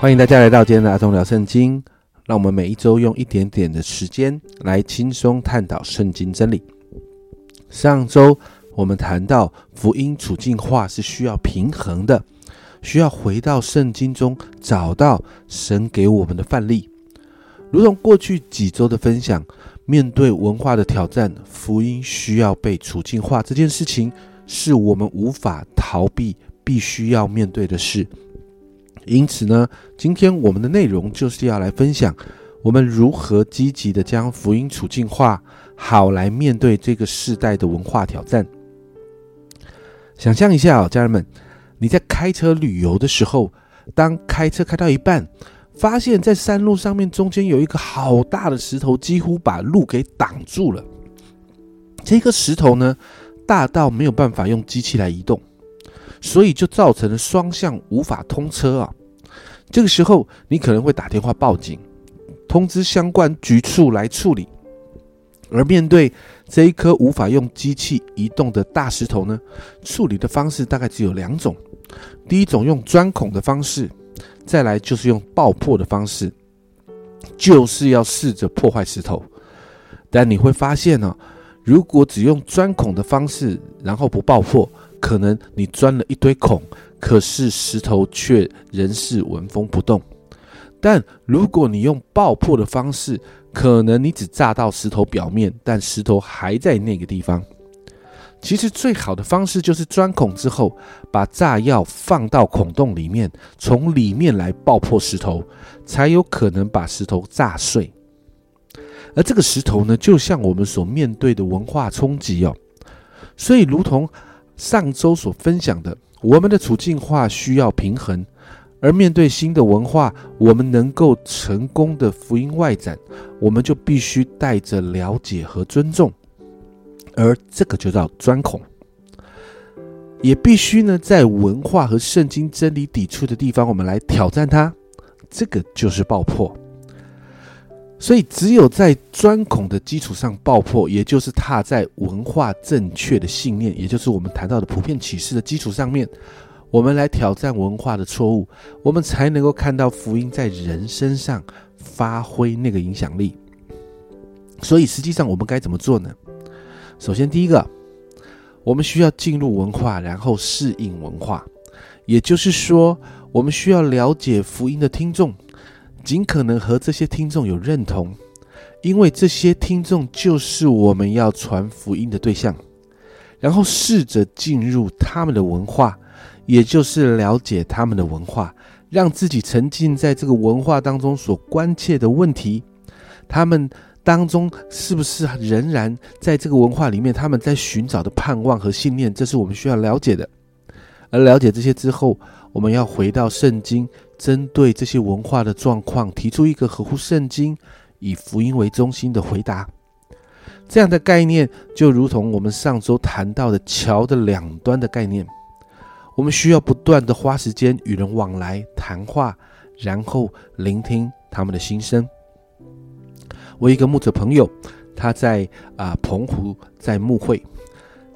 欢迎大家来到今天的阿童聊圣经。让我们每一周用一点点的时间来轻松探讨圣经真理。上周我们谈到福音处境化是需要平衡的，需要回到圣经中找到神给我们的范例。如同过去几周的分享，面对文化的挑战，福音需要被处境化，这件事情是我们无法逃避、必须要面对的事。因此呢，今天我们的内容就是要来分享我们如何积极的将福音处境化，好来面对这个世代的文化挑战。想象一下哦，家人们，你在开车旅游的时候，当开车开到一半，发现在山路上面中间有一个好大的石头，几乎把路给挡住了。这个石头呢，大到没有办法用机器来移动，所以就造成了双向无法通车啊。这个时候，你可能会打电话报警，通知相关局处来处理。而面对这一颗无法用机器移动的大石头呢，处理的方式大概只有两种：第一种用钻孔的方式，再来就是用爆破的方式，就是要试着破坏石头。但你会发现呢，如果只用钻孔的方式，然后不爆破，可能你钻了一堆孔。可是石头却仍是纹风不动。但如果你用爆破的方式，可能你只炸到石头表面，但石头还在那个地方。其实最好的方式就是钻孔之后，把炸药放到孔洞里面，从里面来爆破石头，才有可能把石头炸碎。而这个石头呢，就像我们所面对的文化冲击哦。所以，如同上周所分享的。我们的处境化需要平衡，而面对新的文化，我们能够成功的福音外展，我们就必须带着了解和尊重，而这个就叫钻孔，也必须呢在文化和圣经真理抵触的地方，我们来挑战它，这个就是爆破。所以，只有在钻孔的基础上爆破，也就是踏在文化正确的信念，也就是我们谈到的普遍启示的基础上面，我们来挑战文化的错误，我们才能够看到福音在人身上发挥那个影响力。所以，实际上我们该怎么做呢？首先，第一个，我们需要进入文化，然后适应文化，也就是说，我们需要了解福音的听众。尽可能和这些听众有认同，因为这些听众就是我们要传福音的对象。然后试着进入他们的文化，也就是了解他们的文化，让自己沉浸在这个文化当中所关切的问题。他们当中是不是仍然在这个文化里面，他们在寻找的盼望和信念，这是我们需要了解的。而了解这些之后，我们要回到圣经。针对这些文化的状况，提出一个合乎圣经、以福音为中心的回答。这样的概念就如同我们上周谈到的桥的两端的概念。我们需要不断的花时间与人往来谈话，然后聆听他们的心声。我一个牧者朋友，他在啊澎湖在牧会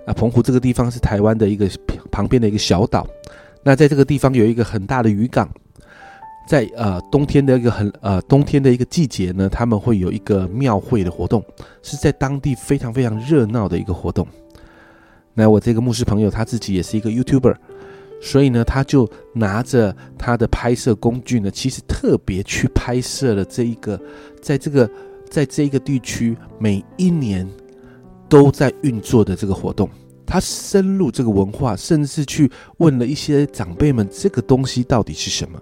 啊，澎湖这个地方是台湾的一个旁边的一个小岛。那在这个地方有一个很大的渔港。在呃冬天的一个很呃冬天的一个季节呢，他们会有一个庙会的活动，是在当地非常非常热闹的一个活动。那我这个牧师朋友他自己也是一个 YouTuber，所以呢，他就拿着他的拍摄工具呢，其实特别去拍摄了这一个，在这个在这一个地区每一年都在运作的这个活动。他深入这个文化，甚至去问了一些长辈们，这个东西到底是什么。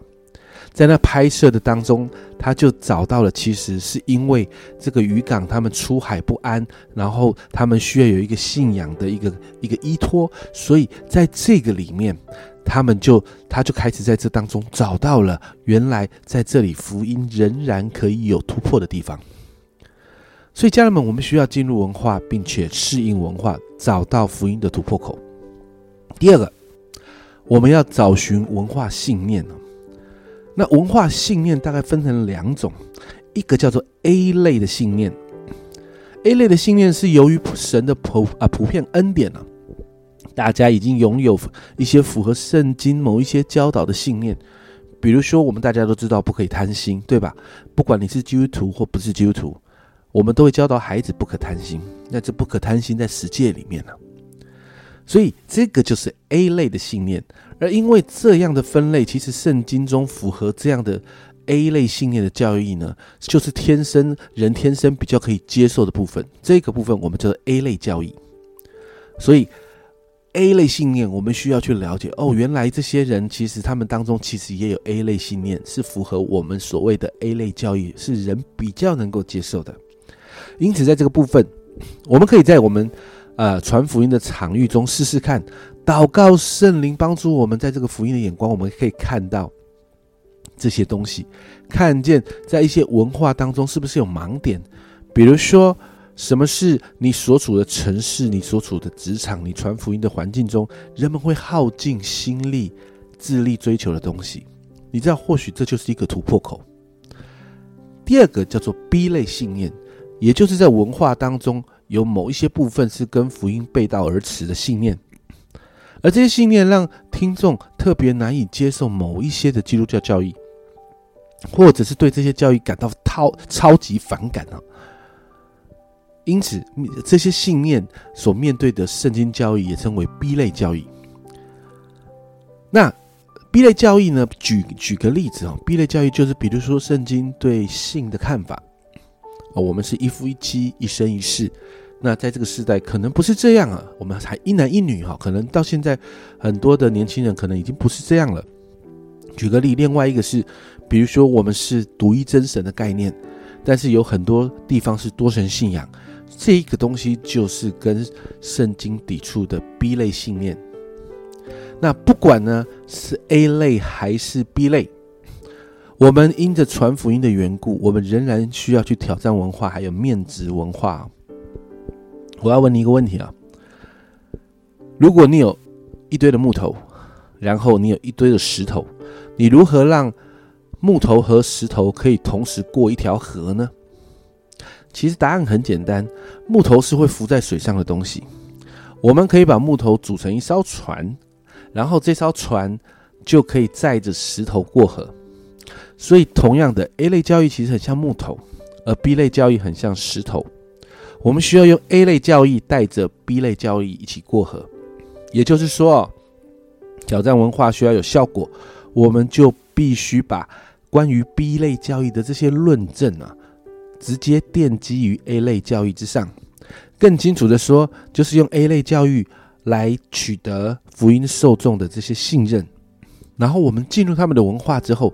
在那拍摄的当中，他就找到了，其实是因为这个渔港他们出海不安，然后他们需要有一个信仰的一个一个依托，所以在这个里面，他们就他就开始在这当中找到了原来在这里福音仍然可以有突破的地方。所以家人们，我们需要进入文化，并且适应文化，找到福音的突破口。第二个，我们要找寻文化信念。那文化信念大概分成两种，一个叫做 A 类的信念，A 类的信念是由于神的普啊普遍恩典呢，大家已经拥有一些符合圣经某一些教导的信念，比如说，我们大家都知道不可以贪心，对吧？不管你是基督徒或不是基督徒，我们都会教导孩子不可贪心。那这不可贪心在十诫里面呢，所以这个就是 A 类的信念。而因为这样的分类，其实圣经中符合这样的 A 类信念的教义呢，就是天生人天生比较可以接受的部分。这个部分我们叫做 A 类教义。所以。A 类信念，我们需要去了解哦。原来这些人其实他们当中其实也有 A 类信念，是符合我们所谓的 A 类教育，是人比较能够接受的。因此，在这个部分，我们可以在我们呃传福音的场域中试试看，祷告圣灵帮助我们，在这个福音的眼光，我们可以看到这些东西，看见在一些文化当中是不是有盲点，比如说。什么是你所处的城市、你所处的职场、你传福音的环境中，人们会耗尽心力、致力追求的东西？你知道，或许这就是一个突破口。第二个叫做 B 类信念，也就是在文化当中有某一些部分是跟福音背道而驰的信念，而这些信念让听众特别难以接受某一些的基督教教义，或者是对这些教义感到超超级反感啊。因此，这些信念所面对的圣经教义也称为 B 类教义。那 B 类教义呢？举举个例子哦，B 类教义就是，比如说圣经对性的看法哦，我们是一夫一妻，一生一世。那在这个时代，可能不是这样啊，我们还一男一女哈，可能到现在很多的年轻人可能已经不是这样了。举个例，另外一个是，比如说我们是独一真神的概念，但是有很多地方是多神信仰。这一个东西就是跟圣经抵触的 B 类信念。那不管呢是 A 类还是 B 类，我们因着传福音的缘故，我们仍然需要去挑战文化，还有面子文化。我要问你一个问题啊：如果你有一堆的木头，然后你有一堆的石头，你如何让木头和石头可以同时过一条河呢？其实答案很简单，木头是会浮在水上的东西。我们可以把木头组成一艘船，然后这艘船就可以载着石头过河。所以，同样的 A 类教育其实很像木头，而 B 类教育很像石头。我们需要用 A 类教育带着 B 类教育一起过河。也就是说，挑战文化需要有效果，我们就必须把关于 B 类教育的这些论证啊。直接奠基于 A 类教育之上，更清楚的说，就是用 A 类教育来取得福音受众的这些信任，然后我们进入他们的文化之后，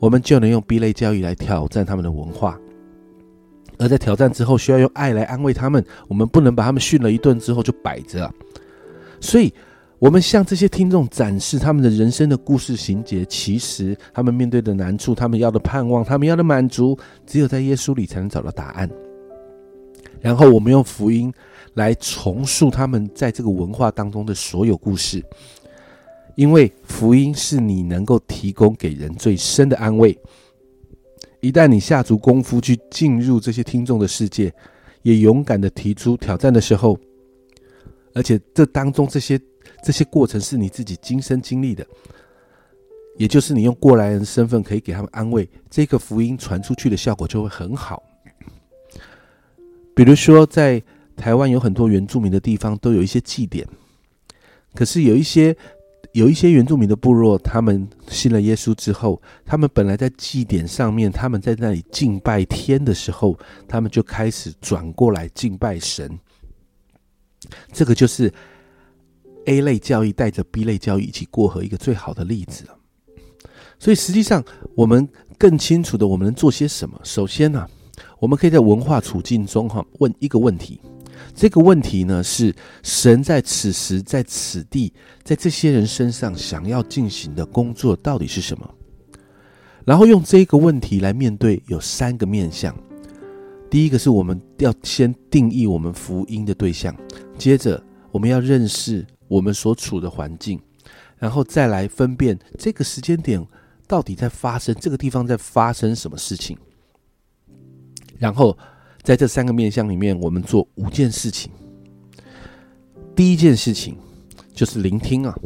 我们就能用 B 类教育来挑战他们的文化，而在挑战之后，需要用爱来安慰他们，我们不能把他们训了一顿之后就摆着，所以。我们向这些听众展示他们的人生的故事情节，其实他们面对的难处，他们要的盼望，他们要的满足，只有在耶稣里才能找到答案。然后我们用福音来重塑他们在这个文化当中的所有故事，因为福音是你能够提供给人最深的安慰。一旦你下足功夫去进入这些听众的世界，也勇敢的提出挑战的时候，而且这当中这些。这些过程是你自己亲身经历的，也就是你用过来人身份可以给他们安慰，这个福音传出去的效果就会很好。比如说，在台湾有很多原住民的地方都有一些祭典，可是有一些有一些原住民的部落，他们信了耶稣之后，他们本来在祭典上面，他们在那里敬拜天的时候，他们就开始转过来敬拜神。这个就是。A 类教育带着 B 类教育一起过河，一个最好的例子。所以实际上，我们更清楚的，我们能做些什么？首先呢，我们可以在文化处境中哈问一个问题。这个问题呢是神在此时在此地在这些人身上想要进行的工作到底是什么？然后用这个问题来面对，有三个面向。第一个是我们要先定义我们福音的对象，接着我们要认识。我们所处的环境，然后再来分辨这个时间点到底在发生这个地方在发生什么事情，然后在这三个面向里面，我们做五件事情。第一件事情就是聆听啊，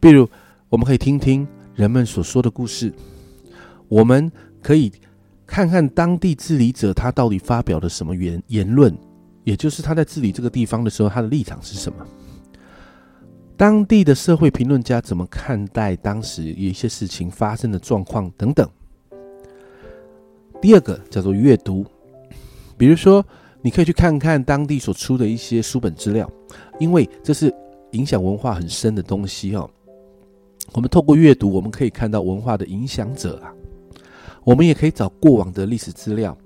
比如我们可以听听人们所说的故事。我们可以看看当地治理者他到底发表了什么言言论，也就是他在治理这个地方的时候，他的立场是什么。当地的社会评论家怎么看待当时有一些事情发生的状况等等。第二个叫做阅读，比如说你可以去看看当地所出的一些书本资料，因为这是影响文化很深的东西哦。我们透过阅读，我们可以看到文化的影响者啊。我们也可以找过往的历史资料，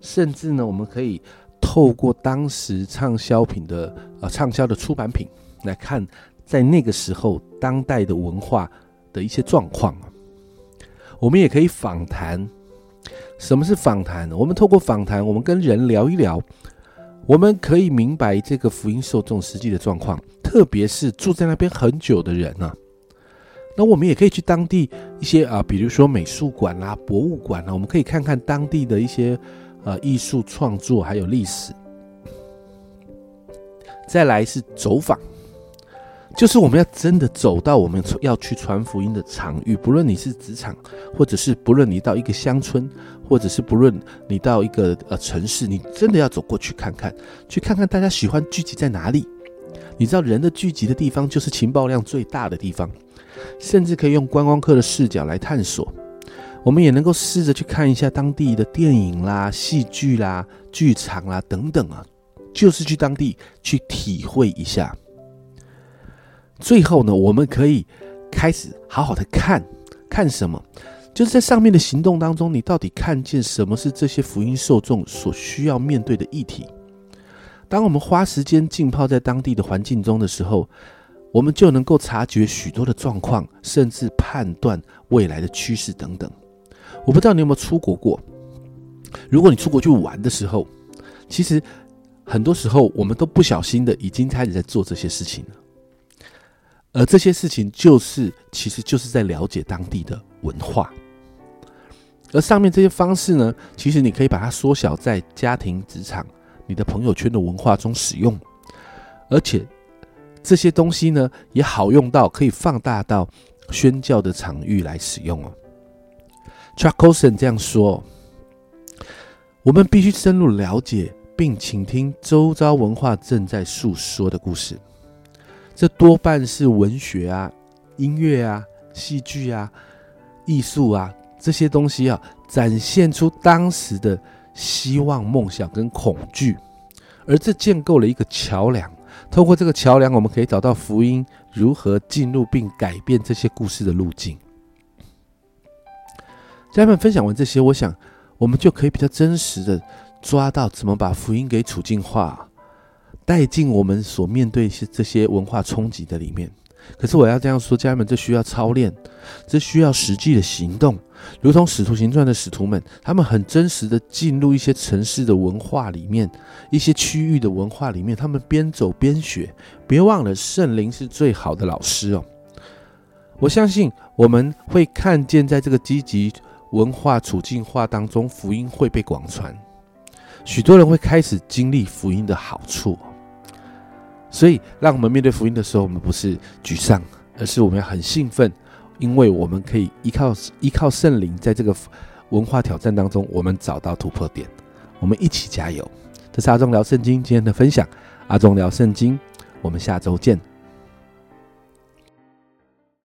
甚至呢，我们可以透过当时畅销品的呃畅销的出版品来看。在那个时候，当代的文化的一些状况啊，我们也可以访谈。什么是访谈？我们透过访谈，我们跟人聊一聊，我们可以明白这个福音受众实际的状况，特别是住在那边很久的人啊。那我们也可以去当地一些啊，比如说美术馆啦、博物馆啊，我们可以看看当地的一些呃艺术创作还有历史。再来是走访。就是我们要真的走到我们要去传福音的场域，不论你是职场，或者是不论你到一个乡村，或者是不论你到一个呃城市，你真的要走过去看看，去看看大家喜欢聚集在哪里。你知道人的聚集的地方就是情报量最大的地方，甚至可以用观光客的视角来探索。我们也能够试着去看一下当地的电影啦、戏剧啦、剧场啦等等啊，就是去当地去体会一下。最后呢，我们可以开始好好的看看什么，就是在上面的行动当中，你到底看见什么是这些福音受众所需要面对的议题？当我们花时间浸泡在当地的环境中的时候，我们就能够察觉许多的状况，甚至判断未来的趋势等等。我不知道你有没有出国过？如果你出国去玩的时候，其实很多时候我们都不小心的已经开始在做这些事情了。而这些事情，就是其实就是在了解当地的文化。而上面这些方式呢，其实你可以把它缩小在家庭、职场、你的朋友圈的文化中使用。而且这些东西呢，也好用到可以放大到宣教的场域来使用哦。Chuck Colson 这样说：“我们必须深入了解并倾听周遭文化正在诉说的故事。”这多半是文学啊、音乐啊、戏剧啊、艺术啊这些东西啊，展现出当时的希望、梦想跟恐惧，而这建构了一个桥梁。透过这个桥梁，我们可以找到福音如何进入并改变这些故事的路径。家人们分享完这些，我想我们就可以比较真实的抓到怎么把福音给处境化。带进我们所面对些这些文化冲击的里面，可是我要这样说，家人们，这需要操练，这需要实际的行动，如同使徒行传的使徒们，他们很真实的进入一些城市的文化里面，一些区域的文化里面，他们边走边学。别忘了，圣灵是最好的老师哦。我相信我们会看见，在这个积极文化处境化当中，福音会被广传，许多人会开始经历福音的好处。所以，让我们面对福音的时候，我们不是沮丧，而是我们要很兴奋，因为我们可以依靠依靠圣灵，在这个文化挑战当中，我们找到突破点。我们一起加油！这是阿忠聊圣经今天的分享。阿忠聊圣经，我们下周见。